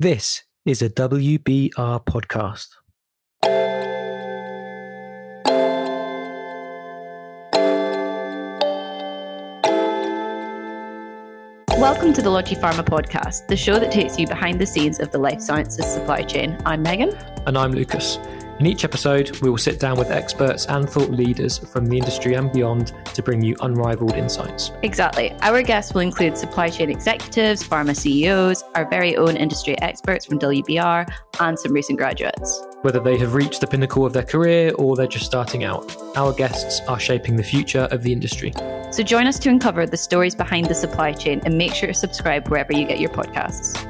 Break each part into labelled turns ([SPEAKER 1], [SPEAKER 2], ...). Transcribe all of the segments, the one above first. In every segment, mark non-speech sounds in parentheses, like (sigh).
[SPEAKER 1] This is a WBR podcast.
[SPEAKER 2] Welcome to the Logipharma podcast, the show that takes you behind the scenes of the life sciences supply chain. I'm Megan.
[SPEAKER 1] And I'm Lucas. In each episode, we will sit down with experts and thought leaders from the industry and beyond to bring you unrivaled insights.
[SPEAKER 2] Exactly. Our guests will include supply chain executives, pharma CEOs, our very own industry experts from WBR, and some recent graduates.
[SPEAKER 1] Whether they have reached the pinnacle of their career or they're just starting out, our guests are shaping the future of the industry.
[SPEAKER 2] So join us to uncover the stories behind the supply chain and make sure to subscribe wherever you get your podcasts.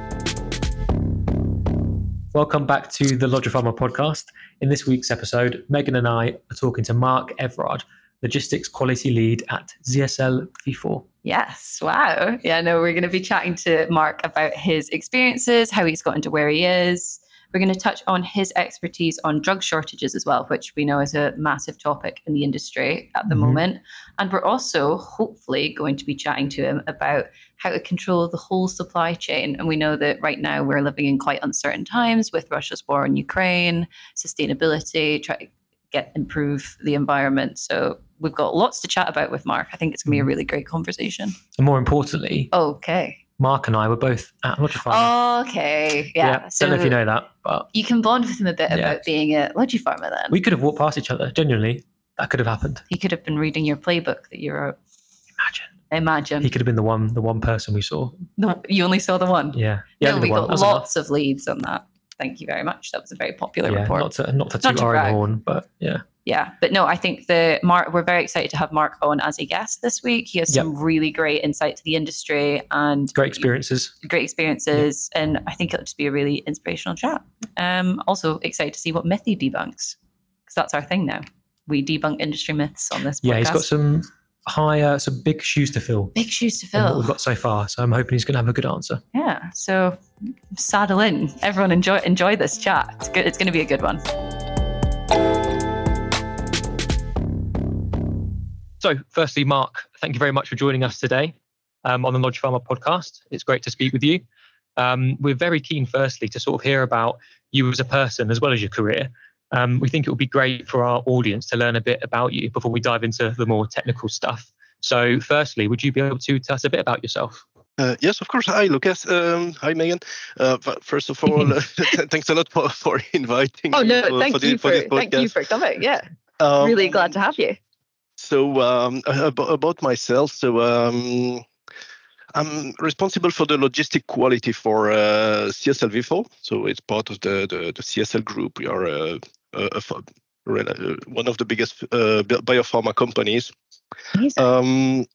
[SPEAKER 1] Welcome back to the Logipharma podcast. In this week's episode, Megan and I are talking to Marc Evrard, Logistics Quality Lead at CSL Vifor.
[SPEAKER 2] Yes, wow. Yeah, no, we're going to be chatting to Marc about his experiences, how he's gotten to where he is, we're going to touch on his expertise on drug shortages as well, which we know is a massive topic in the industry at the mm-hmm. moment. And we're also hopefully going to be chatting to him about how to control the whole supply chain. And we know that right now we're living in quite uncertain times with Russia's war in Ukraine, sustainability, try to get improve the environment. So we've got lots to chat about with Marc. I think it's going to be a mm-hmm. really great conversation.
[SPEAKER 1] And more importantly,
[SPEAKER 2] okay.
[SPEAKER 1] Marc and I were both at Logipharma.
[SPEAKER 2] Oh, okay, yeah.
[SPEAKER 1] yeah so don't know if you know that, but
[SPEAKER 2] you can bond with him a bit yeah. about being a at farmer then.
[SPEAKER 1] We could have walked past each other. Genuinely, that could have happened.
[SPEAKER 2] He could have been reading your playbook that you wrote.
[SPEAKER 1] Imagine.
[SPEAKER 2] Imagine.
[SPEAKER 1] He could have been the one, the one person we saw.
[SPEAKER 2] No, you only saw the one.
[SPEAKER 1] Yeah,
[SPEAKER 2] yeah. No, we got lots enough. of leads on that. Thank you very much. That was a very popular
[SPEAKER 1] yeah,
[SPEAKER 2] report.
[SPEAKER 1] Not to not to toot our horn, but yeah
[SPEAKER 2] yeah but no i think the Marc we're very excited to have Marc on as a guest this week. He has yep. some really great insight to the industry and
[SPEAKER 1] great experiences.
[SPEAKER 2] great experiences yep. and i think it'll just be a really inspirational chat. Um also excited to see what myth he debunks because that's our thing now. We debunk industry myths on this podcast.
[SPEAKER 1] yeah he's got some higher some big shoes to fill
[SPEAKER 2] big shoes to fill
[SPEAKER 1] what we've got so far so i'm hoping he's going to have a good answer.
[SPEAKER 2] Yeah so saddle in. Everyone enjoy enjoy this chat. It's good it's going to be a good one
[SPEAKER 1] So, firstly, Marc, thank you very much for joining us today um, on the Logipharma podcast. It's great to speak with you. Um, we're very keen, firstly, to sort of hear about you as a person as well as your career. Um, we think it would be great for our audience to learn a bit about you before we dive into the more technical stuff. So, firstly, would you be able to tell us a bit about yourself?
[SPEAKER 3] Uh, yes, of course. Hi, Lucas. Um, hi, Megan. Uh, first of all, (laughs) uh, thanks a lot for, for inviting.
[SPEAKER 2] Oh no, for, thank for you for, for thank you for coming. Yeah, um, really glad to have you.
[SPEAKER 3] So um, about, about, myself, so um, I'm responsible for the logistic quality for uh, CSL Vifor. So it's part of the, the, the CSL group. We are uh, a, a, a, one of the biggest uh, biopharma companies. Um,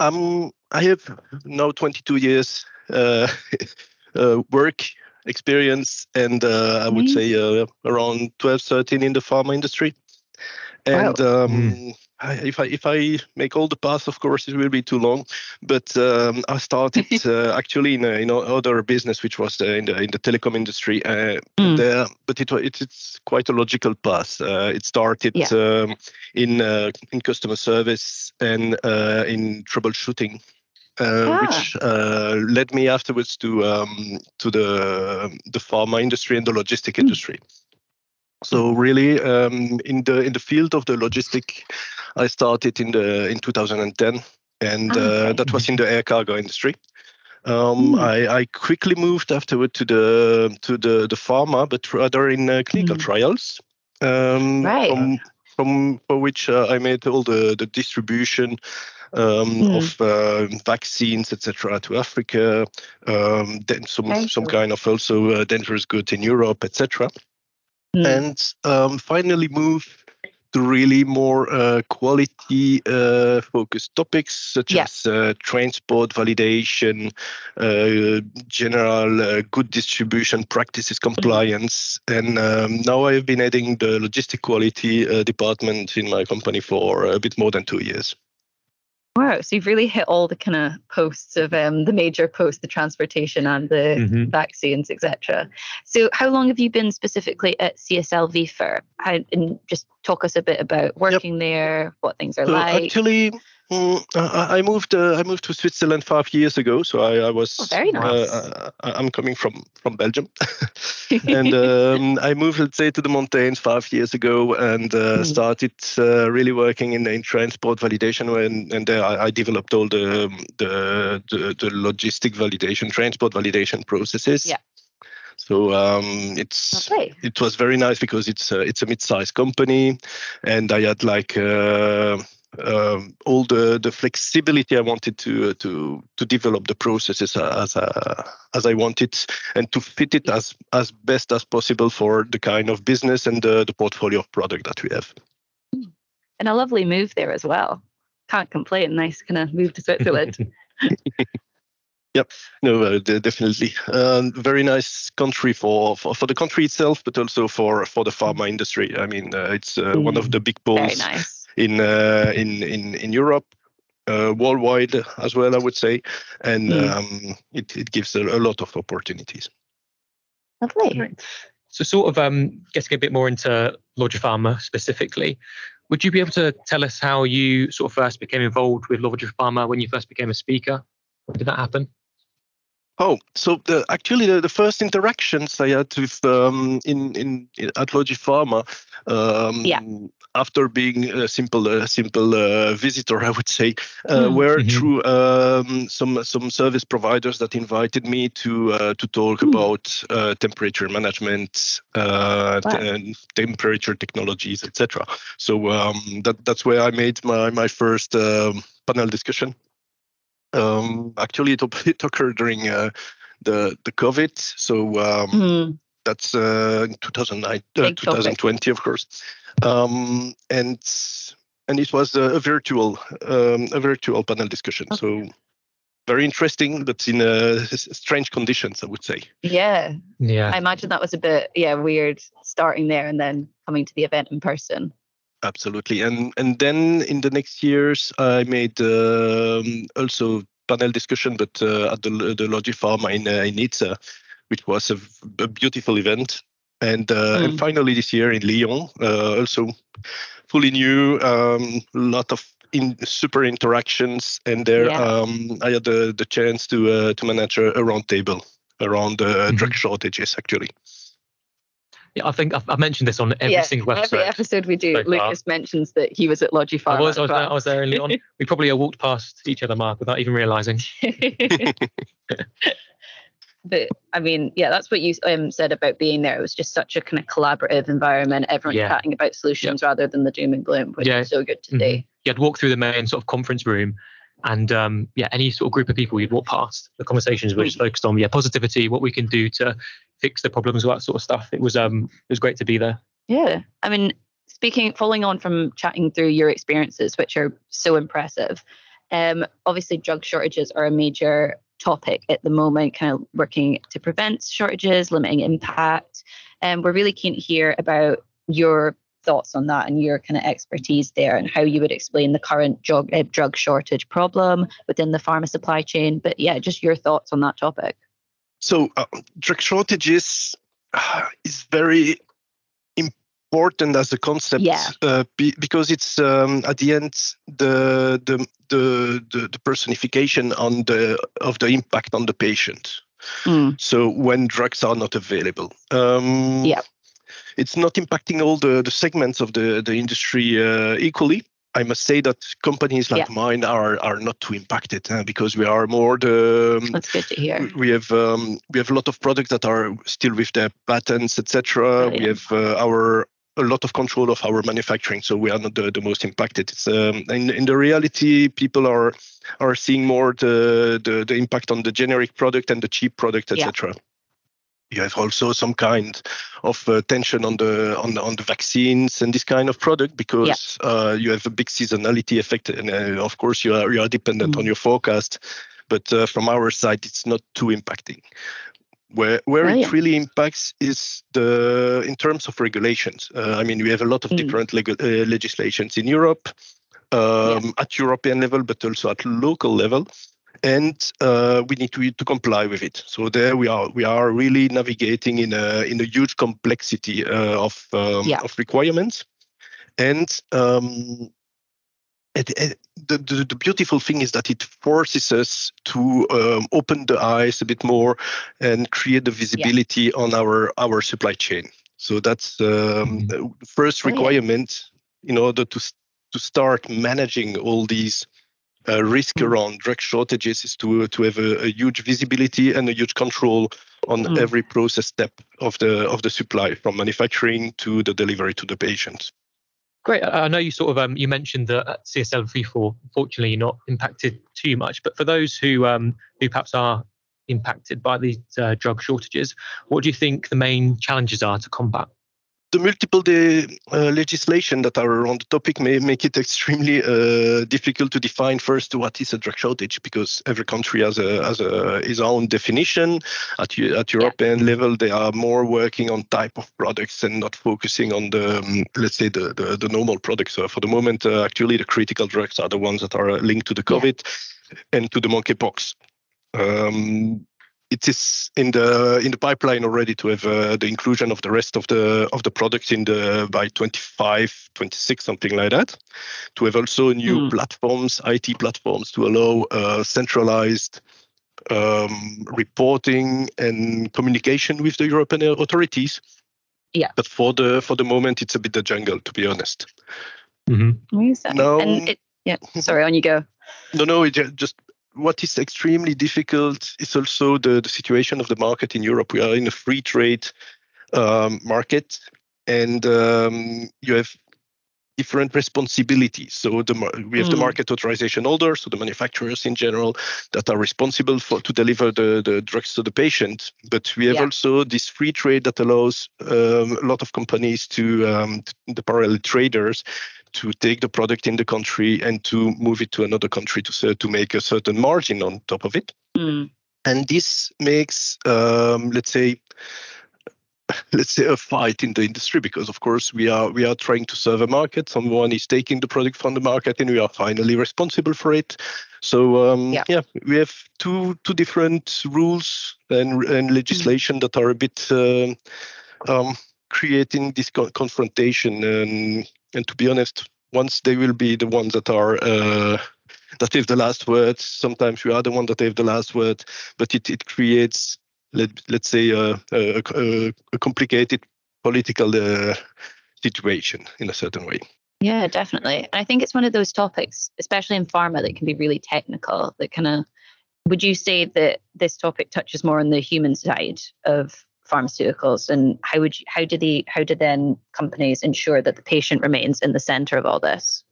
[SPEAKER 3] I'm, I have now 22 years uh, (laughs) uh, work experience and uh, I would say around 12, 13 in the pharma industry. And wow. um, mm if I if I make all the paths, of course, it will be too long. But um, I started (laughs) uh, actually in a, in other business, which was uh, in the in the telecom industry. Uh, mm. there, but it, it, it's quite a logical path. Uh, it started yeah. um, in uh, in customer service and uh, in troubleshooting. Ah. Which led me afterwards to um, to the the pharma industry and the logistic mm. industry. So really, um, in the in the field of the logistic, I started in the in 2010, and uh, okay. uh, that was in the air cargo industry. Um, mm. I, I, quickly moved afterward to the to the the pharma, but rather in uh, clinical mm. trials.
[SPEAKER 2] Um, right.
[SPEAKER 3] From, from for which uh, I made all the the distribution. Um, mm. of uh, vaccines, etc., to Africa. Um, then some some kind of also uh, dangerous goods in Europe, etc mm. and um, finally move to really more uh, quality uh, focused topics such yeah. as uh, transport validation, uh, general uh, good distribution practices mm-hmm. compliance. And um, now I've been heading the logistic quality uh, department in my company for a bit more than two years.
[SPEAKER 2] Wow, so you've really hit all the kind of posts of um, the major posts, the transportation and the mm-hmm. vaccines, etc. So, how long have you been specifically at CSL Vifor? and just talk us a bit about working yep. there, what things are
[SPEAKER 3] so
[SPEAKER 2] like.
[SPEAKER 3] Actually, Mm, I I moved. Uh, I moved to Switzerland five years ago. So I, I was.
[SPEAKER 2] Oh, very nice.
[SPEAKER 3] Uh, I, I'm coming from from Belgium, (laughs) and um, I moved, let's say, to the mountains five years ago, and uh,
[SPEAKER 2] Mm.
[SPEAKER 3] started uh, really working in, in transport validation. When and there I, I developed all the, um, the the the logistic validation, transport validation processes.
[SPEAKER 2] Yeah.
[SPEAKER 3] So um, it's
[SPEAKER 2] Lovely.
[SPEAKER 3] it was very nice because it's a, it's a mid-sized company, and I had like uh, um, all the, the flexibility I wanted to to to develop the processes as uh, as I wanted and to fit it as as best as possible for the kind of business and the, the portfolio of product that we have.
[SPEAKER 2] And a lovely move there as well. Can't complain. Nice kind of move to Switzerland. (laughs)
[SPEAKER 3] Yep, no, uh, de- definitely. Um, very nice country for, for for the country itself, but also for for the pharma industry. I mean, uh, it's uh, one of the big
[SPEAKER 2] Very nice.
[SPEAKER 3] In uh, in in in Europe, uh, worldwide as well, I would say, and
[SPEAKER 2] Mm.
[SPEAKER 3] um, it it gives a, a lot of opportunities.
[SPEAKER 2] Lovely.
[SPEAKER 1] So, sort of um, getting a bit more into Logipharma specifically, would you be able to tell us how you sort of first became involved with Logipharma when you first became a speaker? When did that happen?
[SPEAKER 3] Oh, so the, actually the, the first interactions I had with um, in, in in at Logipharma, um,
[SPEAKER 2] Yeah.
[SPEAKER 3] After being a simple uh, simple uh, visitor, I would say, uh,
[SPEAKER 2] Hmm.
[SPEAKER 3] were
[SPEAKER 1] Mhm.
[SPEAKER 3] through um, some some service providers that invited me to uh, to talk
[SPEAKER 2] Hmm.
[SPEAKER 3] about uh, temperature management, uh,
[SPEAKER 2] Wow.
[SPEAKER 3] t- and temperature technologies, etc. So um, that that's where I made my my first um, panel discussion. Um, actually, it, (laughs) it occurred during uh, the the COVID, so um,
[SPEAKER 2] Mm.
[SPEAKER 3] That's uh, in 2009, uh, 2020, of course, um, and and it was a, a virtual um, a virtual panel discussion. So very interesting, but in uh, strange conditions, I would say.
[SPEAKER 2] Yeah.
[SPEAKER 1] Yeah.
[SPEAKER 2] I imagine that was a bit, yeah, weird starting there and then coming to the event in person.
[SPEAKER 3] Absolutely, and and then in the next years, I made um, also panel discussion, but uh, at the the Logipharma in uh, in Nizza, which was a beautiful event. And uh, and
[SPEAKER 2] Mm.
[SPEAKER 3] finally this year in Lyon, uh, also fully new, um, lot of in super interactions, and there
[SPEAKER 2] Yeah.
[SPEAKER 3] um, I had the, the chance to uh, to manage a, a round table around uh,
[SPEAKER 1] Mhm.
[SPEAKER 3] drug shortages actually.
[SPEAKER 1] Yeah, I think I've, I've mentioned this on every
[SPEAKER 2] yeah,
[SPEAKER 1] single episode.
[SPEAKER 2] every episode we do,
[SPEAKER 1] so.
[SPEAKER 2] Lucas mentions that he was at Logipharma.
[SPEAKER 1] I was, I was, there, I was there in Lyon. (laughs) we probably walked past each other, Marc, without even realizing. (laughs) (laughs)
[SPEAKER 2] but I mean, yeah, that's what you um, said about being there. It was just such a kind of collaborative environment, everyone
[SPEAKER 1] Yeah.
[SPEAKER 2] chatting about solutions rather than the doom and gloom, which
[SPEAKER 1] Yeah.
[SPEAKER 2] is so good to
[SPEAKER 1] Mhm.
[SPEAKER 2] see.
[SPEAKER 1] You'd walk through the main sort of conference room, and um, yeah, any sort of group of people you'd walk past, the conversations were just focused on yeah positivity, what we can do to fix the problems, all that sort of stuff. It was um, it was great to be there.
[SPEAKER 2] Yeah. I mean, speaking, following on from chatting through your experiences, which are so impressive, um, obviously drug shortages are a major topic at the moment, kind of working to prevent shortages, limiting impact. And we're really keen to hear about your thoughts on that and your kind of expertise there and how you would explain the current drug, uh, drug shortage problem within the pharma supply chain. But yeah, just your thoughts on that topic.
[SPEAKER 3] So uh, drug shortages uh, is very important as a concept
[SPEAKER 2] Yeah.
[SPEAKER 3] uh, be, because it's um, at the end the, the the the personification on the of the impact on the patient.
[SPEAKER 2] Mm,
[SPEAKER 3] So when drugs are not available, um,
[SPEAKER 2] Yeah.
[SPEAKER 3] it's not impacting all the, the segments of the the industry uh, equally. I must say that companies like mine are are not too impacted uh, because we are more the um,
[SPEAKER 2] that's good to hear.
[SPEAKER 3] we have um, we have a lot of products that are still with their patents, etc. We have uh, our a lot of control of our manufacturing, so we are not the, the most impacted. It's um, in in the reality, people are are seeing more the the, the impact on the generic product and the cheap product,
[SPEAKER 2] Yeah.
[SPEAKER 3] etc. You have also some kind of uh, tension on the on the, on the vaccines and this kind of product because uh, you have a big seasonality effect, and uh, of course you are you are dependent on
[SPEAKER 2] Mm.
[SPEAKER 3] your forecast. But uh, from our side, it's not too impacting. Where where it really impacts is the in terms of regulations. Uh, I mean, we have a lot of
[SPEAKER 2] Mm.
[SPEAKER 3] different leg- uh, legislations in Europe, um, at European level, but also at local level, and uh, we need to to comply with it. So there we are. We are really navigating in a in a huge complexity uh, of um,
[SPEAKER 2] Yeah.
[SPEAKER 3] of requirements, and um, it, it, the, the, the, beautiful thing is that it forces us to um, open the eyes a bit more and create the visibility yeah. on our our supply chain. So that's um, mm-hmm. the first requirement in order to to start managing all these uh, risk mm. around drug shortages is to to have a, a, huge visibility and a huge control on mm. every process step of the of the supply from manufacturing to the delivery to the patient.
[SPEAKER 1] Great. I know you sort of um, you mentioned that at CSL Vifor, fortunately, you're not impacted too much. But for those who um, who perhaps are impacted by these uh, drug shortages, what do you think the main challenges are to combat?
[SPEAKER 3] The multiple day uh, legislation that are around the topic may make it extremely uh, difficult to define first what is a drug shortage because every country has a has a its own definition. At at European yeah. level, they are more working on type of products and not focusing on the um, let's say the, the, the normal products. So for the moment, uh, actually, the critical drugs are the ones that are linked to the COVID yeah. and to the monkeypox. Um, it is in the in the pipeline already to have uh, the inclusion of the rest of the of the products in the by 25 26 something like that. To have also new mm. platforms it platforms to allow uh, centralized um, reporting and communication with the european authorities.
[SPEAKER 2] Yeah.
[SPEAKER 3] But for the for the moment it's a bit the jungle to be honest.
[SPEAKER 2] Mm-hmm. no it, yeah (laughs) sorry on you go.
[SPEAKER 3] No no it just what is extremely difficult is also the, the situation of the market in Europe. We are in a free trade um, market, and um, you have different responsibilities. So the, we have mm. the hmm. market authorization holders, so the manufacturers in general, that are responsible for to deliver the, the drugs to the patient. But we have yeah. also this free trade that allows um, a lot of companies to um, the parallel traders to take the product in the country and to move it to another country to to make a certain margin on top of it.
[SPEAKER 2] Mm.
[SPEAKER 3] And this makes, um, let's say, (laughs) let's say a fight in the industry because of course we are we are trying to serve a market someone is taking the product from the market and we are finally responsible for it so um, yeah. yeah. we have two two different rules and, and legislation mm-hmm. that are a bit uh, um, creating this co- confrontation and and to be honest, once they will be the ones that are uh, that have the last word. Sometimes we are the one that have the last word, but it it creates let let's say a, a, a, a complicated political uh, situation in a certain way.
[SPEAKER 2] Yeah, definitely. I think it's one of those topics, especially in pharma, that can be really technical. That kind of would you say that this topic touches more on the human side of pharmaceuticals and how would you, how do the how do then companies ensure that the patient remains in the center of all this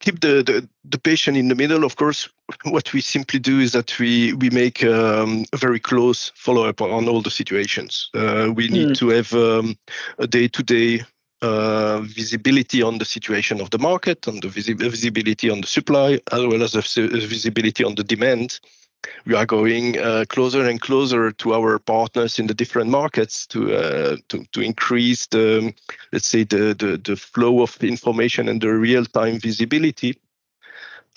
[SPEAKER 3] keep the, the, the patient in the middle. Of course (laughs) what we simply do is that we we make um, a very close follow-up on all the situations. Uh, we need mm. to have um, a day-to-day uh, visibility on the situation of the market, on the visi- visibility on the supply, as well as the visibility on the demand, we are going uh, closer and closer to our partners in the different markets to uh, to, to increase the let's say the, the, the flow of information and the real time visibility.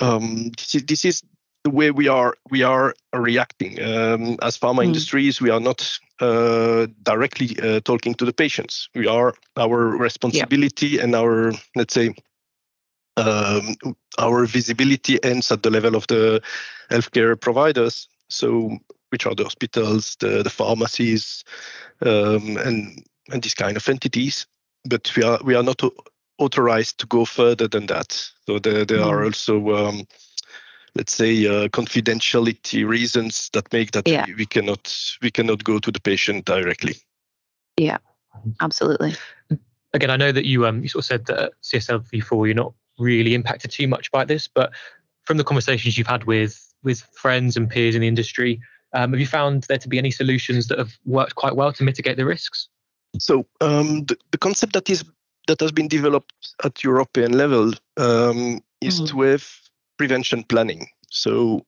[SPEAKER 3] Um, this, is, this is the way we are we are reacting um, as pharma mm. industries. We are not uh, directly uh, talking to the patients. We are our responsibility yeah. and our let's say um, our visibility ends at the level of the healthcare providers. So, which are the hospitals, the, the pharmacies, um, and and these kind of entities. But we are we are not authorized to go further than that. So there there mm. are also um, let's say uh, confidentiality reasons that make that yeah. we, we cannot we cannot go to the patient directly.
[SPEAKER 2] Yeah, absolutely.
[SPEAKER 1] Again, I know that you um you sort of said that CSL Vifor you're not really impacted too much by this. But from the conversations you've had with with friends and peers in the industry, um, have you found there to be any solutions that have worked quite well to mitigate the risks?
[SPEAKER 3] So um, the, the concept that is that has been developed at European level um, is mm-hmm. to have prevention planning. So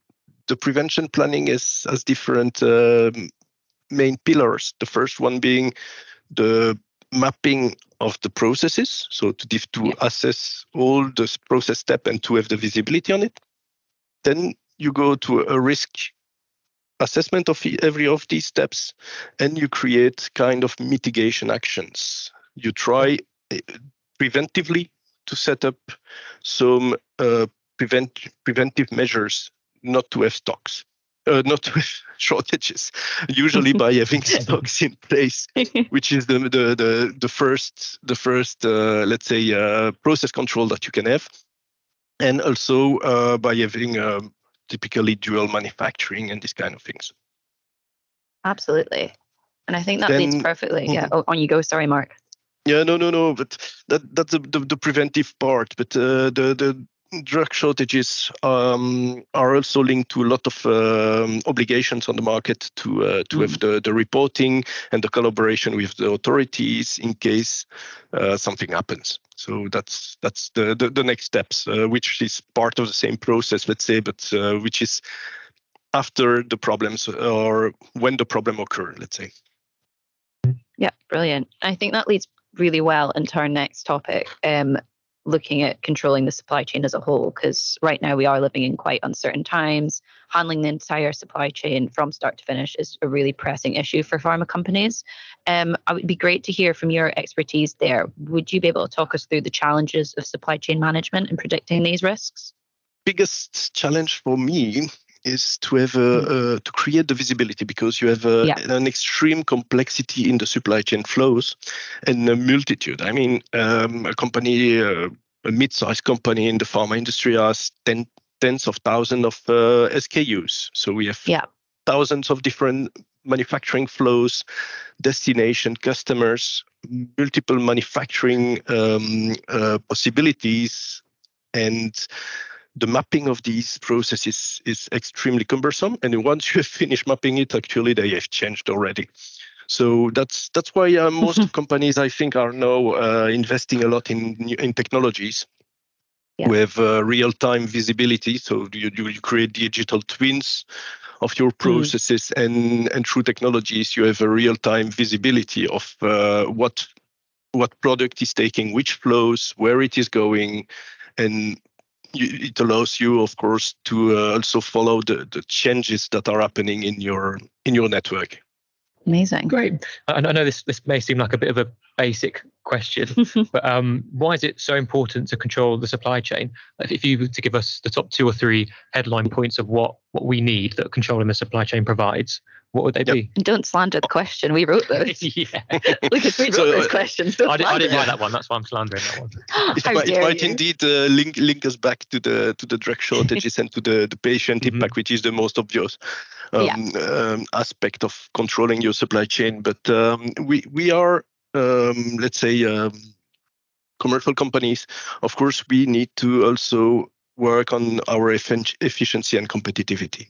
[SPEAKER 3] the prevention planning is has different um, main pillars. The first one being the mapping of the processes, so to, to assess all the process step and to have the visibility on it. Then you go to a risk assessment of every of these steps, and you create kind of mitigation actions. You try eh, preventively to set up some uh, prevent preventive measures not to have stocks, uh, not with (laughs) shortages. Usually by having (laughs) stocks in place, which is the the the, the first the first uh, let's say uh, process control that you can have, and also uh, by having um, typically dual manufacturing and these kind of things.
[SPEAKER 2] Absolutely. And I think that then, leads perfectly. Yeah. Mm-hmm. Oh, on you go. Sorry, Marc.
[SPEAKER 3] Yeah, no, no, no. But that that's the, the, the preventive part. But uh, the the drug shortages um, are also linked to a lot of um, obligations on the market to uh, to mm. have the, the reporting and the collaboration with the authorities in case uh, something happens. So that's that's the the, the next steps, uh, which is part of the same process, let's say, but uh, which is after the problems or when the problem occur, let's say.
[SPEAKER 2] Yeah, brilliant. I think that leads really well into our next topic, um, looking at controlling the supply chain as a whole, because right now we are living in quite uncertain times. Handling the entire supply chain from start to finish is a really pressing issue for pharma companies. Um, it would be great to hear from your expertise there. Would you be able to talk us through the challenges of supply chain management and predicting these risks?
[SPEAKER 3] Biggest challenge for me is to have a, mm. uh, to create the visibility because you have a, yeah. an extreme complexity in the supply chain flows and a multitude. I mean, um, a company, uh, a mid-sized company in the pharma industry has ten, tens of thousands of uh, SKUs. So we have yeah. thousands of different manufacturing flows, destination customers, multiple manufacturing um, uh, possibilities, and the mapping of these processes is extremely cumbersome. And once you (laughs) have finished mapping it, actually they have changed already. So that's that's why uh, (laughs) most companies, I think, are now uh, investing a lot in in technologies yeah. with uh, real-time visibility. So you, you create digital twins of your mm. processes, mm. and and through technologies, you have a real-time visibility of uh, what what product is taking which flows, where it is going, and it allows you, of course, to uh, also follow the, the changes that are happening in your in your network.
[SPEAKER 2] Amazing.
[SPEAKER 1] Great. I, I know this this may seem like a bit of a basic question, (laughs) but um, why is it so important to control the supply chain? If you were to give us the top two or three headline points of what what we need that controlling the supply chain provides, what would they yep. be?
[SPEAKER 2] Don't slander the question. We wrote those. (laughs) (laughs) yeah. Lucas, we wrote so, those uh, questions.
[SPEAKER 1] I, did, I didn't write that one. That's why I'm slandering that one.
[SPEAKER 3] it, might, it might indeed uh, link link us back to the to the drug shortages and to the, the patient mm-hmm. impact, which is the most obvious um, yeah. um, aspect of controlling your supply chain. But um, we we are um, let's say um, commercial companies. Of course, we need to also work on our efficiency and competitivity.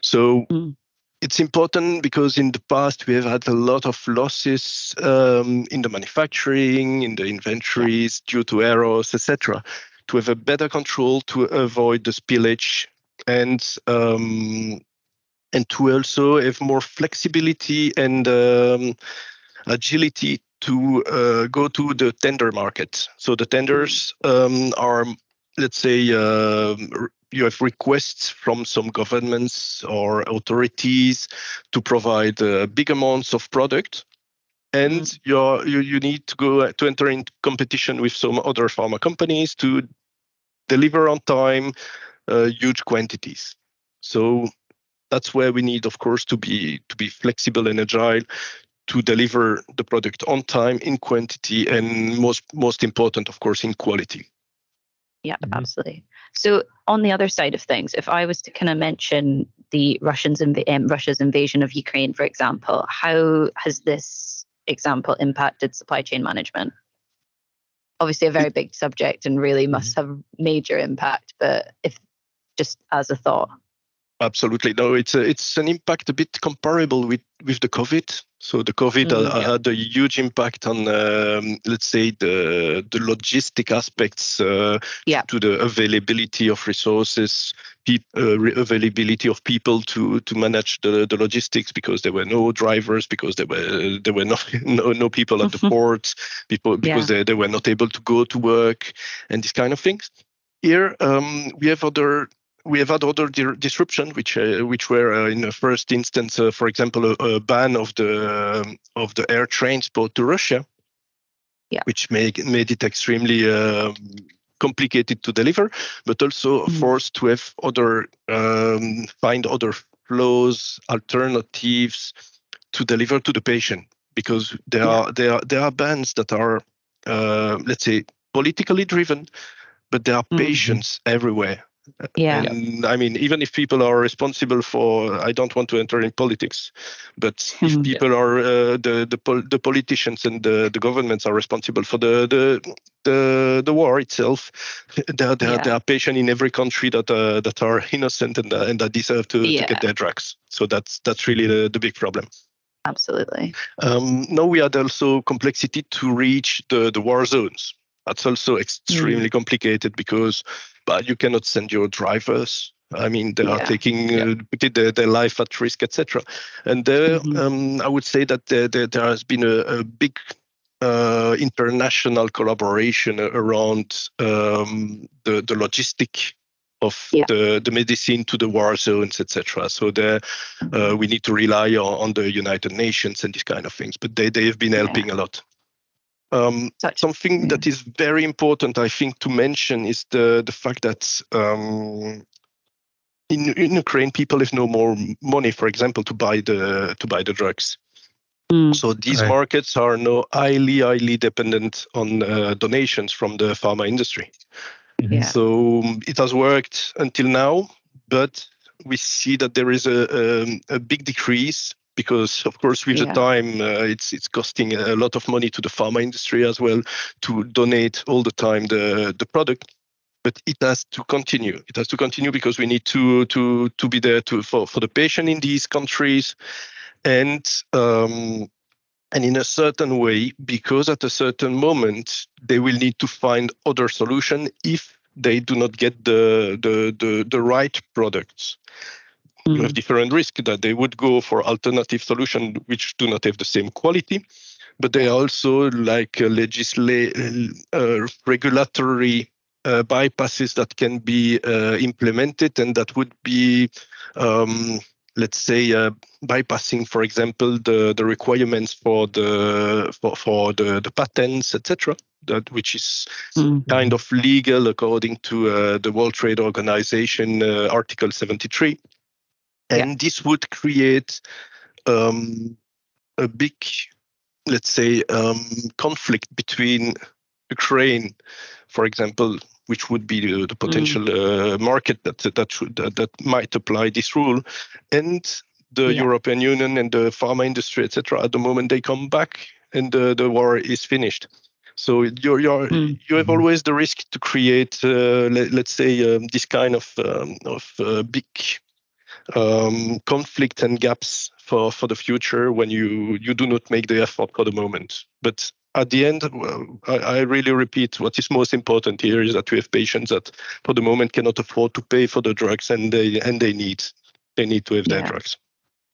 [SPEAKER 3] So. Mm it's important because in the past we have had a lot of losses um, in the manufacturing, in the inventories due to errors, etc. To have a better control to avoid the spillage and um, and to also have more flexibility and um, agility to uh, go to the tender market. So the tenders um, are, let's say, uh, you have requests from some governments or authorities to provide uh, big amounts of product and mm-hmm. you you need to go to enter in competition with some other pharma companies to deliver on time uh, huge quantities so that's where we need of course to be to be flexible and agile to deliver the product on time in quantity and most most important of course in quality
[SPEAKER 2] yeah, mm-hmm. absolutely. So on the other side of things, if I was to kind of mention the Russians inv- um, Russia's invasion of Ukraine, for example, how has this example impacted supply chain management? Obviously, a very big subject and really must mm-hmm. have major impact. But if just as a thought,
[SPEAKER 3] absolutely no, it's a, it's an impact a bit comparable with with the COVID. So the COVID mm, yeah. had a huge impact on, um, let's say, the the logistic aspects uh, yeah. to the availability of resources, uh, availability of people to to manage the, the logistics because there were no drivers, because there were there were (laughs) no no, no people at the ports, people because yeah. they, they were not able to go to work, and these kind of things. Here um, we have other we have had other di- disruption, which uh, which were uh, in the first instance, uh, for example, a, a, ban of the um, of the air transport to Russia,
[SPEAKER 2] Yeah.
[SPEAKER 3] which made made it extremely um, complicated to deliver, but also
[SPEAKER 2] Mhm.
[SPEAKER 3] forced to have other um, find other flows, alternatives to deliver to the patient because there
[SPEAKER 2] Yeah.
[SPEAKER 3] are there are there are bands that are uh, let's say politically driven, but there are
[SPEAKER 2] Mhm.
[SPEAKER 3] patients everywhere.
[SPEAKER 2] Yeah.
[SPEAKER 3] And I mean, even if people are responsible for, I don't want to enter in politics, but if
[SPEAKER 2] Mhm.
[SPEAKER 3] people are uh, the the, pol- the politicians and the, the governments are responsible for the the the, the war itself, (laughs) there, there,
[SPEAKER 2] Yeah.
[SPEAKER 3] there are patients in every country that uh, that are (laughs) innocent and uh, and that deserve to, to get their drugs. So that's that's really the, the big problem.
[SPEAKER 2] Absolutely.
[SPEAKER 3] Um, now we had also complexity to reach the, the war zones. That's also extremely
[SPEAKER 2] Mm.
[SPEAKER 3] complicated because but you cannot send your drivers. I mean, they are
[SPEAKER 2] Yeah.
[SPEAKER 3] taking uh, their, their life at risk, etc. And there,
[SPEAKER 2] Mhm.
[SPEAKER 3] um, I would say that there, there, there has been a, a big uh, international collaboration around um, the the logistic of
[SPEAKER 2] Yeah.
[SPEAKER 3] the, the medicine to the war zones, etc. So there, uh, we need to rely on, on the United Nations and these kind of things. But they, they have been
[SPEAKER 2] Yeah.
[SPEAKER 3] helping a lot. Um,
[SPEAKER 2] Such-
[SPEAKER 3] something
[SPEAKER 2] yeah.
[SPEAKER 3] that is very important, I think, to mention is the the fact that um, in in Ukraine people have no more money, for example, to buy the to buy the drugs.
[SPEAKER 2] Mm.
[SPEAKER 3] So these
[SPEAKER 1] Right.
[SPEAKER 3] markets are now highly highly dependent on uh, donations from the pharma industry.
[SPEAKER 2] Yeah.
[SPEAKER 3] So um, it has worked until now, but we see that there is a, um, a big decrease because, of course, with
[SPEAKER 2] Yeah.
[SPEAKER 3] the time, uh, it's it's costing a lot of money to the pharma industry as well to donate all the time the the product. But it has to continue. It has to continue because we need to to to be there to for, for the patient in these countries, and um, and in a certain way because at a certain moment they will need to find other solution if they do not get the the the, the right products you
[SPEAKER 2] Mm.
[SPEAKER 3] have different risk that they would go for alternative solution which do not have the same quality but they also like uh, legislate uh, regulatory uh, bypasses that can be uh, implemented and that would be um, let's say uh, bypassing for example the the requirements for the for, for the, the patents etc that which is
[SPEAKER 2] Mm.
[SPEAKER 3] kind of legal according to uh, the World Trade Organization uh, Article 73.
[SPEAKER 2] Yeah.
[SPEAKER 3] And this would create um, a big, let's say, um, conflict between Ukraine, for example, which would be the, the potential uh, market that that should that, that might apply this rule, and the
[SPEAKER 2] Yeah.
[SPEAKER 3] European Union and the pharma industry, etc. At the moment they come back and the, the war is finished. So you're, you're
[SPEAKER 2] Mm.
[SPEAKER 3] you have
[SPEAKER 1] Mhm.
[SPEAKER 3] always the risk to create, uh, let, let's say, um, this kind of um, of uh, big um, conflict and gaps for, for the future when you you do not make the effort for the moment. But at the end, I, I really repeat, what is most important here is that we have patients that, for the moment, cannot afford to pay for the drugs, and they and they need they need to have their drugs.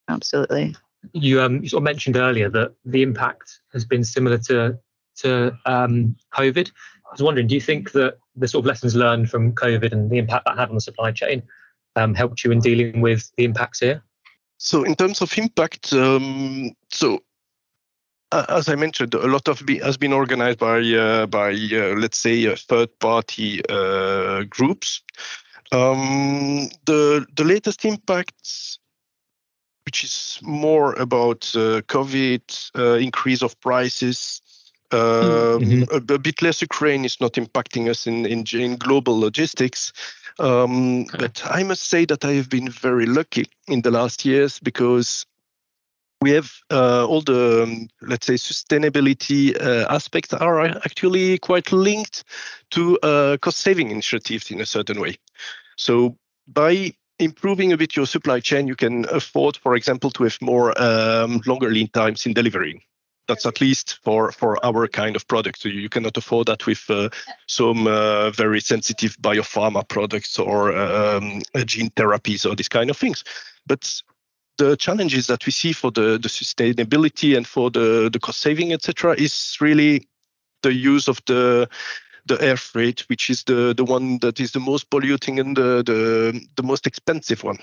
[SPEAKER 2] Absolutely.
[SPEAKER 1] You um you sort of mentioned earlier that the impact has been similar to to um, COVID. I was wondering, do you think that the sort of lessons learned from COVID and the impact that had on the supply chain um, helped you in dealing with the impacts here?
[SPEAKER 3] So in terms of impact, um, so uh, as I mentioned, a lot of be, has been organized by uh, by uh, let's say uh, third party uh, groups. Um, the the latest impacts, which is more about uh, COVID, increase of prices. Um,
[SPEAKER 1] Mhm.
[SPEAKER 3] a, a bit less Ukraine is not impacting us in in, in global logistics, um,
[SPEAKER 1] Okay.
[SPEAKER 3] but I must say that I have been very lucky in the last years because we have uh, all the um, let's say sustainability uh, aspects are actually quite linked to uh, cost saving initiatives in a certain way. So by improving a bit your supply chain, you can afford, for example, to have more um, longer lead times in delivery. That's at least for, for our kind of product. So you cannot afford that with uh, some uh, very sensitive biopharma products or um, gene therapies or these kind of things. But the challenges that we see for the, the sustainability and for the, the cost saving, etc., is really the use of the the air freight, which is the, the one that is the most polluting and the, the, the most expensive one.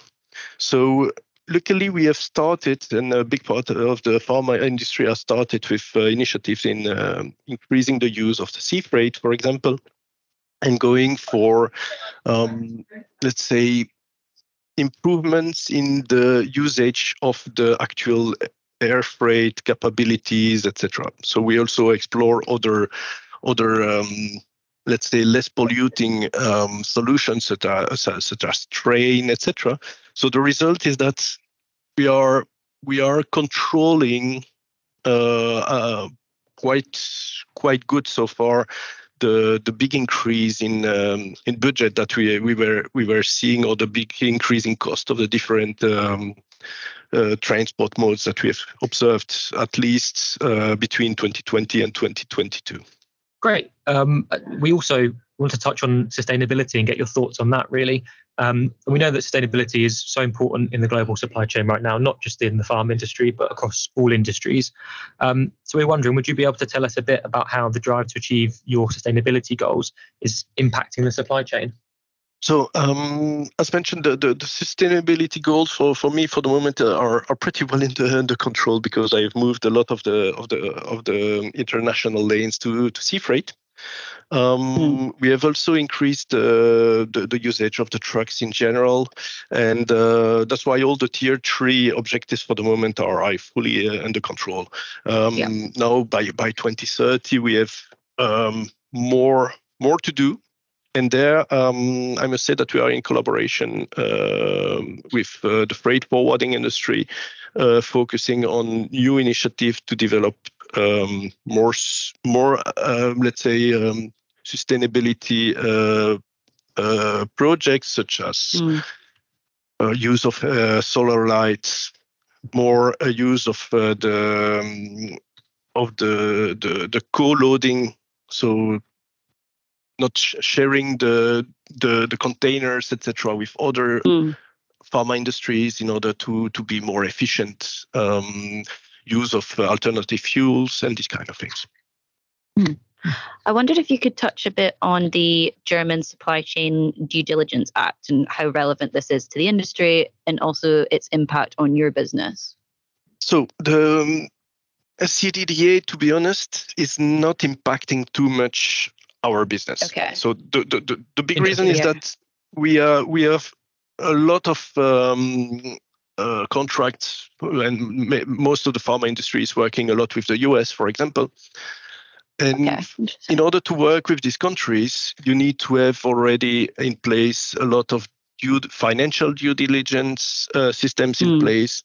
[SPEAKER 3] So luckily, we have started, and a big part of the pharma industry has started with uh, initiatives in uh, increasing the use of the sea freight, for example, and going for, um, let's say, improvements in the usage of the actual air freight capabilities, etc. So we also explore other other um, let's say less polluting um, solutions such as, such as train, etc. So the result is that we are we are controlling uh, uh, quite quite good so far the the big increase in um, in budget that we we were we were seeing or the big increase in cost of the different um, uh, transport modes that we have observed at least uh, between 2020 and 2022.
[SPEAKER 1] Great. Um, we also want to touch on sustainability and get your thoughts on that, really. Um, we know that sustainability is so important in the global supply chain right now, not just in the pharma industry, but across all industries. Um, so we're wondering, would you be able to tell us a bit about how the drive to achieve your sustainability goals is impacting the supply chain?
[SPEAKER 3] So, um, as mentioned, the, the, the, sustainability goals for, for me for the moment are, are pretty well the, under control because I've moved a lot of the of the of the international lanes to to sea freight. Um, mm. We have also increased uh, the, the usage of the trucks in general, and uh, that's why all the tier three objectives for the moment are, fully uh, under control. Um, yeah. Now, by by 2030, we have um, more more to do and there, um, I must say that we are in collaboration uh, with uh, the freight forwarding industry, uh, focusing on new initiatives to develop um, more, more, um, let's say, um, sustainability uh, uh, projects such as mm. use of solar lights, more use of the um, of the the, the co-loading so not sh- sharing the, the the containers etc with other mm. pharma industries in order to to be more efficient um, use of alternative fuels and these kind of things
[SPEAKER 4] mm. I wondered if you could touch a bit on the German Supply Chain Due Diligence Act and how relevant this is to the industry and also its impact on your business.
[SPEAKER 3] So the um, SCDDA, to be honest, is not impacting too much our business.
[SPEAKER 4] Okay.
[SPEAKER 3] So the the, the, the big reason is yeah. that we are, we have a lot of um, uh, contracts, and most of the pharma industry is working a lot with the US, for example. And okay. in order to work with these countries, you need to have already in place a lot of due, financial due diligence uh, systems in mm. place.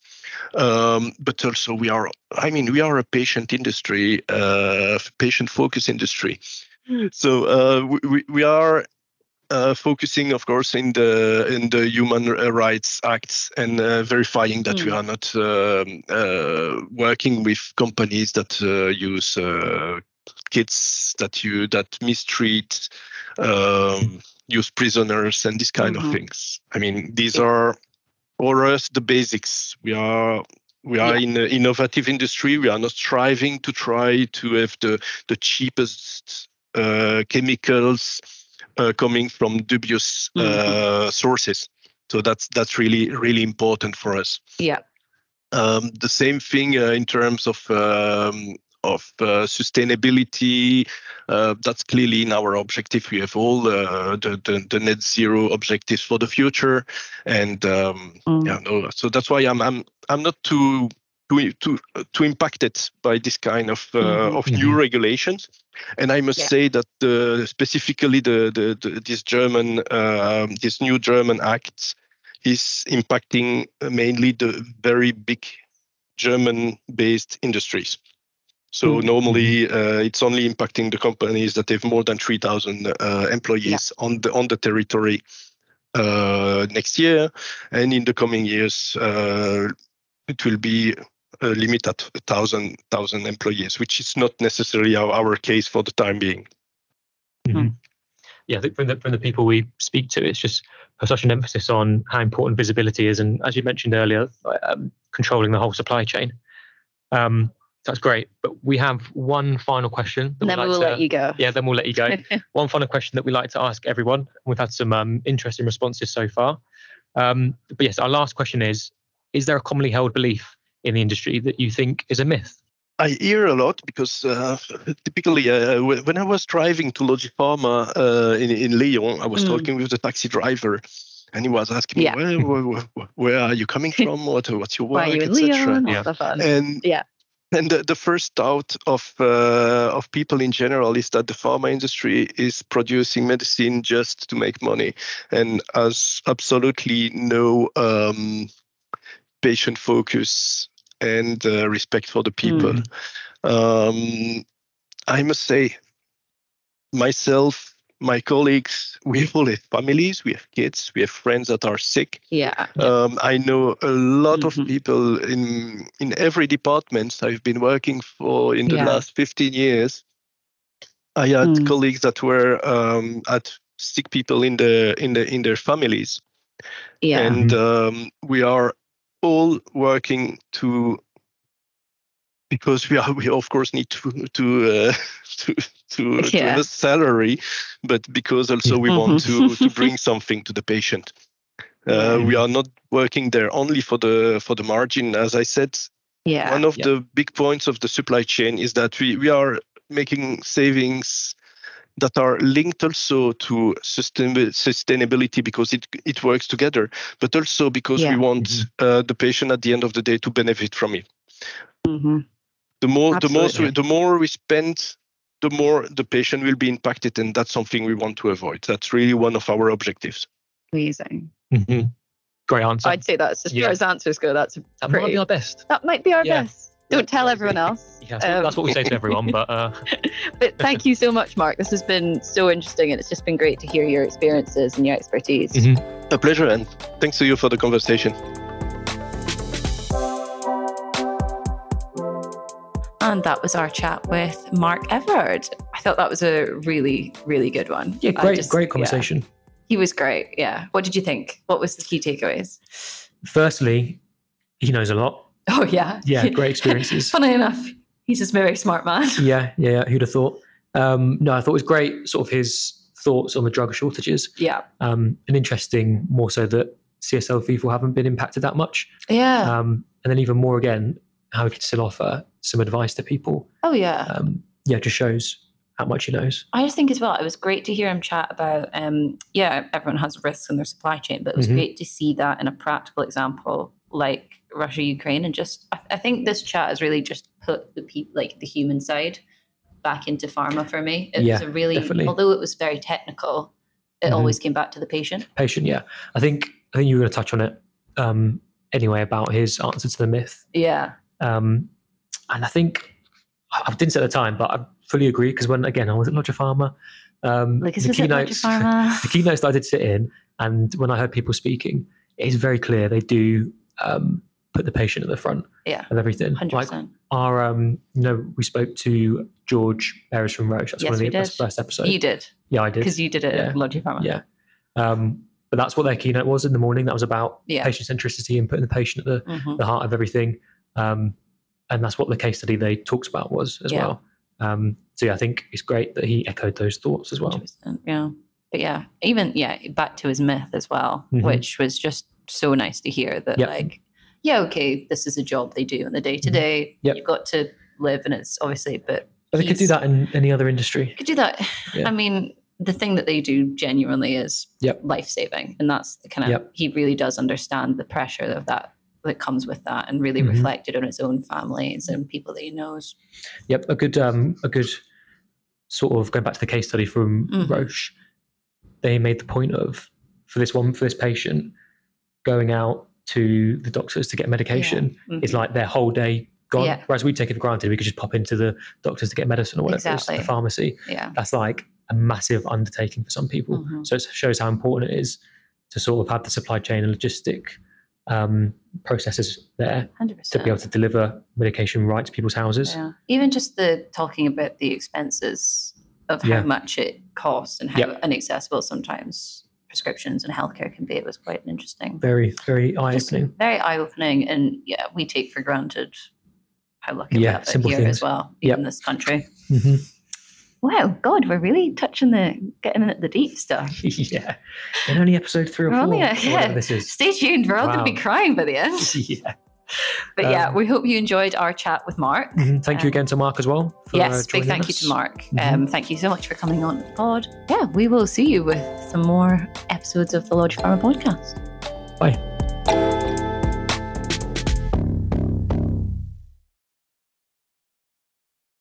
[SPEAKER 3] Um, but also, we are, I mean, we are a patient industry, uh, patient focus industry so uh, we, we are uh, focusing, of course, in the in the human rights acts and uh, verifying that mm. we hmm. are not um, uh, working with companies that uh, use uh, kids that you that mistreat, um, use prisoners, and these kind mm-hmm. of things. I mean, these are for us the basics. We are we are yeah. in an innovative industry. We are not striving to try to have the the cheapest uh, chemicals coming from dubious uh, mm-hmm. sources. So that's that's really really important for us.
[SPEAKER 4] Yeah.
[SPEAKER 3] Um, the same thing in terms of um, of uh, sustainability. Uh, that's clearly in our objective. We have all uh, the, the, the net zero objectives for the future, and um, mm. yeah, no, so that's why I'm I'm I'm not too too too too impacted by this kind of mm-hmm. of new mm-hmm. regulations. And I must yeah. say that uh, specifically the, the, the, this German, uh, this new German act is impacting mainly the very big German-based industries. So mm-hmm. normally uh, it's only impacting the companies that have more than 3,000 uh, employees yeah. on the on the territory uh, next year, and in the coming years uh, it will be uh, limit at a thousand thousand employees, which is not necessarily our, our case for the time being.
[SPEAKER 1] Mm-hmm. Yeah, I think from the from the people we speak to, it's just such an emphasis on how important visibility is, and as you mentioned earlier, um, controlling the whole supply chain. Um, that's great, but we have one final question.
[SPEAKER 4] then we'll, like we'll to, let you go.
[SPEAKER 1] Yeah, then we'll let you go. (laughs) one final question that we like to ask everyone. We've had some um, interesting responses so far. Um, but yes, our last question is is there a commonly held belief in the industry that you think is a myth?
[SPEAKER 3] I hear a lot because uh, typically uh, when I was driving to Logipharma uh, in, in Lyon, I was mm. talking with the taxi driver and he was asking yeah. me, where, where, where, are you coming (laughs) from? What, what's your work,
[SPEAKER 4] etc. Yeah.
[SPEAKER 3] And yeah. And the, the first doubt of uh, of people in general is that the pharma industry is producing medicine just to make money, and has absolutely no um, patient focus and uh, respect for the people. Mm. Um, I must say, myself, my colleagues, (laughs) we all have families, we have kids, we have friends that are sick.
[SPEAKER 4] Yeah.
[SPEAKER 3] Um, I know a lot mm-hmm. of people in in every department I've been working for in the yeah. last 15 years. I had mm. colleagues that were um, at sick people in the in the in their families.
[SPEAKER 4] Yeah.
[SPEAKER 3] And um, we are all working to because we are we of course need to to uh, (laughs) to to, yeah. to have a salary, but because also we want to to bring (laughs) something to the patient. Uh, we are not working there only for the for the margin, as I said.
[SPEAKER 4] Yeah.
[SPEAKER 3] One of the big points of the supply chain is that we we are making savings that are linked also to sustainability because it it works together, but also because yeah. we want mm-hmm. uh, the patient at the end of the day to benefit from it.
[SPEAKER 4] Mm-hmm.
[SPEAKER 3] The more Absolutely. the more the more we spend, the more the patient will be impacted, and that's something we want to avoid. That's really one of our objectives.
[SPEAKER 4] Amazing.
[SPEAKER 1] Mm-hmm. Great answer.
[SPEAKER 4] I'd say that's as yeah. far as answers go. That's
[SPEAKER 1] that
[SPEAKER 4] pretty,
[SPEAKER 1] might be our best.
[SPEAKER 4] That might be our yeah. best. Don't tell everyone else.
[SPEAKER 1] Yeah, um, that's what we say to everyone. But uh... (laughs)
[SPEAKER 4] but thank you so much, Marc. This has been so interesting, and it's just been great to hear your experiences and your expertise.
[SPEAKER 3] Mm-hmm. A pleasure, and thanks to you for the conversation.
[SPEAKER 2] And that was our chat with Marc Evrard. I thought that was a really, really good one.
[SPEAKER 1] Yeah, great, just, great conversation. Yeah.
[SPEAKER 2] He was great. Yeah. What did you think? What was the key takeaways?
[SPEAKER 1] Firstly, he knows a lot (laughs)
[SPEAKER 2] Oh yeah,
[SPEAKER 1] yeah, (laughs) great experiences.
[SPEAKER 2] Funny enough, he's just a very smart man. (laughs)
[SPEAKER 1] Yeah, yeah, yeah. Who'd have thought? Um, no, I thought it was great. Sort of his thoughts on the drug shortages.
[SPEAKER 2] Yeah.
[SPEAKER 1] Um, and interesting, more so that CSL Vifor haven't been impacted that much.
[SPEAKER 2] Yeah.
[SPEAKER 1] Um, and then even more again, how he could still offer some advice to people.
[SPEAKER 2] Oh yeah.
[SPEAKER 1] Um, yeah, just shows how much he knows.
[SPEAKER 2] I just think as well, it was great to hear him chat about, um, yeah, everyone has risks in their supply chain, but it was mm-hmm. great to see that in a practical example like Russia Ukraine and just I, I, think this chat has really just put the people like the human side back into pharma for me. It
[SPEAKER 1] yeah,
[SPEAKER 2] was a really
[SPEAKER 1] definitely.
[SPEAKER 2] although it was very technical, it mm-hmm. always came back to the patient.
[SPEAKER 1] Patient, yeah. I think I think you were going to touch on it um, anyway about his answer to the myth.
[SPEAKER 2] Yeah.
[SPEAKER 1] Um, and I think I didn't say at the time, but I fully agree because when again I was at Logipharma, um,
[SPEAKER 2] like, the keynotes, (laughs)
[SPEAKER 1] the keynotes that I did sit in, and when I heard people speaking, it's very clear they do um, put the patient at the front
[SPEAKER 2] yeah.
[SPEAKER 1] of everything.
[SPEAKER 2] 100%.
[SPEAKER 1] Like our, um, you know, we spoke to George Beres from Roche. That's
[SPEAKER 2] yes,
[SPEAKER 1] one of
[SPEAKER 2] the
[SPEAKER 1] first episodes.
[SPEAKER 2] You did.
[SPEAKER 1] Yeah, I did.
[SPEAKER 2] Because you did it yeah. at Logipharma.
[SPEAKER 1] Yeah. Um, but that's what their keynote was in the morning. That was about
[SPEAKER 2] yeah.
[SPEAKER 1] patient centricity and putting the patient at the, mm-hmm. the heart of everything. Um, and that's what the case study they talked about was as yeah. well. Um, so yeah, I think it's great that he echoed those thoughts as well.
[SPEAKER 2] Yeah. But yeah, even yeah, back to his myth as well, mm-hmm. which was just so nice to hear that yep. like yeah okay this is a job they do in the day to day you've got to live and it's obviously but
[SPEAKER 1] but they could do that in any other industry
[SPEAKER 2] could do that yeah. i mean the thing that they do genuinely is
[SPEAKER 1] yep.
[SPEAKER 2] life saving and that's the kind of yep. he really does understand the pressure of that that comes with that and really mm-hmm. reflected on his own families and people that he knows
[SPEAKER 1] yep a good um a good sort of going back to the case study from mm-hmm. roche they made the point of for this one for this patient going out to the doctors to get medication yeah. mm-hmm. is like their whole day gone. Yeah. Whereas we take it for granted, we could just pop into the doctors to get medicine or whatever, exactly. the pharmacy.
[SPEAKER 2] Yeah.
[SPEAKER 1] That's like a massive undertaking for some people. Mm-hmm. So it shows how important it is to sort of have the supply chain and logistic um, processes there
[SPEAKER 2] 100%.
[SPEAKER 1] to be able to deliver medication right to people's houses.
[SPEAKER 2] Yeah. Even just the talking about the expenses of how yeah. much it costs and how yep. inaccessible sometimes prescriptions and healthcare can be. It was quite interesting.
[SPEAKER 1] Very, very eye opening.
[SPEAKER 2] Very eye opening. And yeah, we take for granted how lucky yeah, we have it here things. as well,
[SPEAKER 1] yep.
[SPEAKER 2] in this country.
[SPEAKER 1] Mm-hmm.
[SPEAKER 2] Wow, God, we're really touching the getting in at the deep stuff. (laughs)
[SPEAKER 1] yeah. And only episode three or
[SPEAKER 2] We're
[SPEAKER 1] four.
[SPEAKER 2] only
[SPEAKER 1] or
[SPEAKER 2] a-
[SPEAKER 1] whatever
[SPEAKER 2] yeah.
[SPEAKER 1] this is.
[SPEAKER 2] Stay tuned. We're all going to be crying by the end. (laughs)
[SPEAKER 1] yeah.
[SPEAKER 2] But yeah,
[SPEAKER 1] Um,
[SPEAKER 2] we hope you enjoyed our chat with Marc.
[SPEAKER 1] Mhm. Thank you
[SPEAKER 2] Um,
[SPEAKER 1] again to Marc as well. For,
[SPEAKER 2] yes,
[SPEAKER 1] uh,
[SPEAKER 2] big thank you to Marc.
[SPEAKER 1] Mhm.
[SPEAKER 2] Um, thank you so much for coming on the pod. Yeah, we will see you with some more episodes of the Logipharma podcast.
[SPEAKER 1] Bye.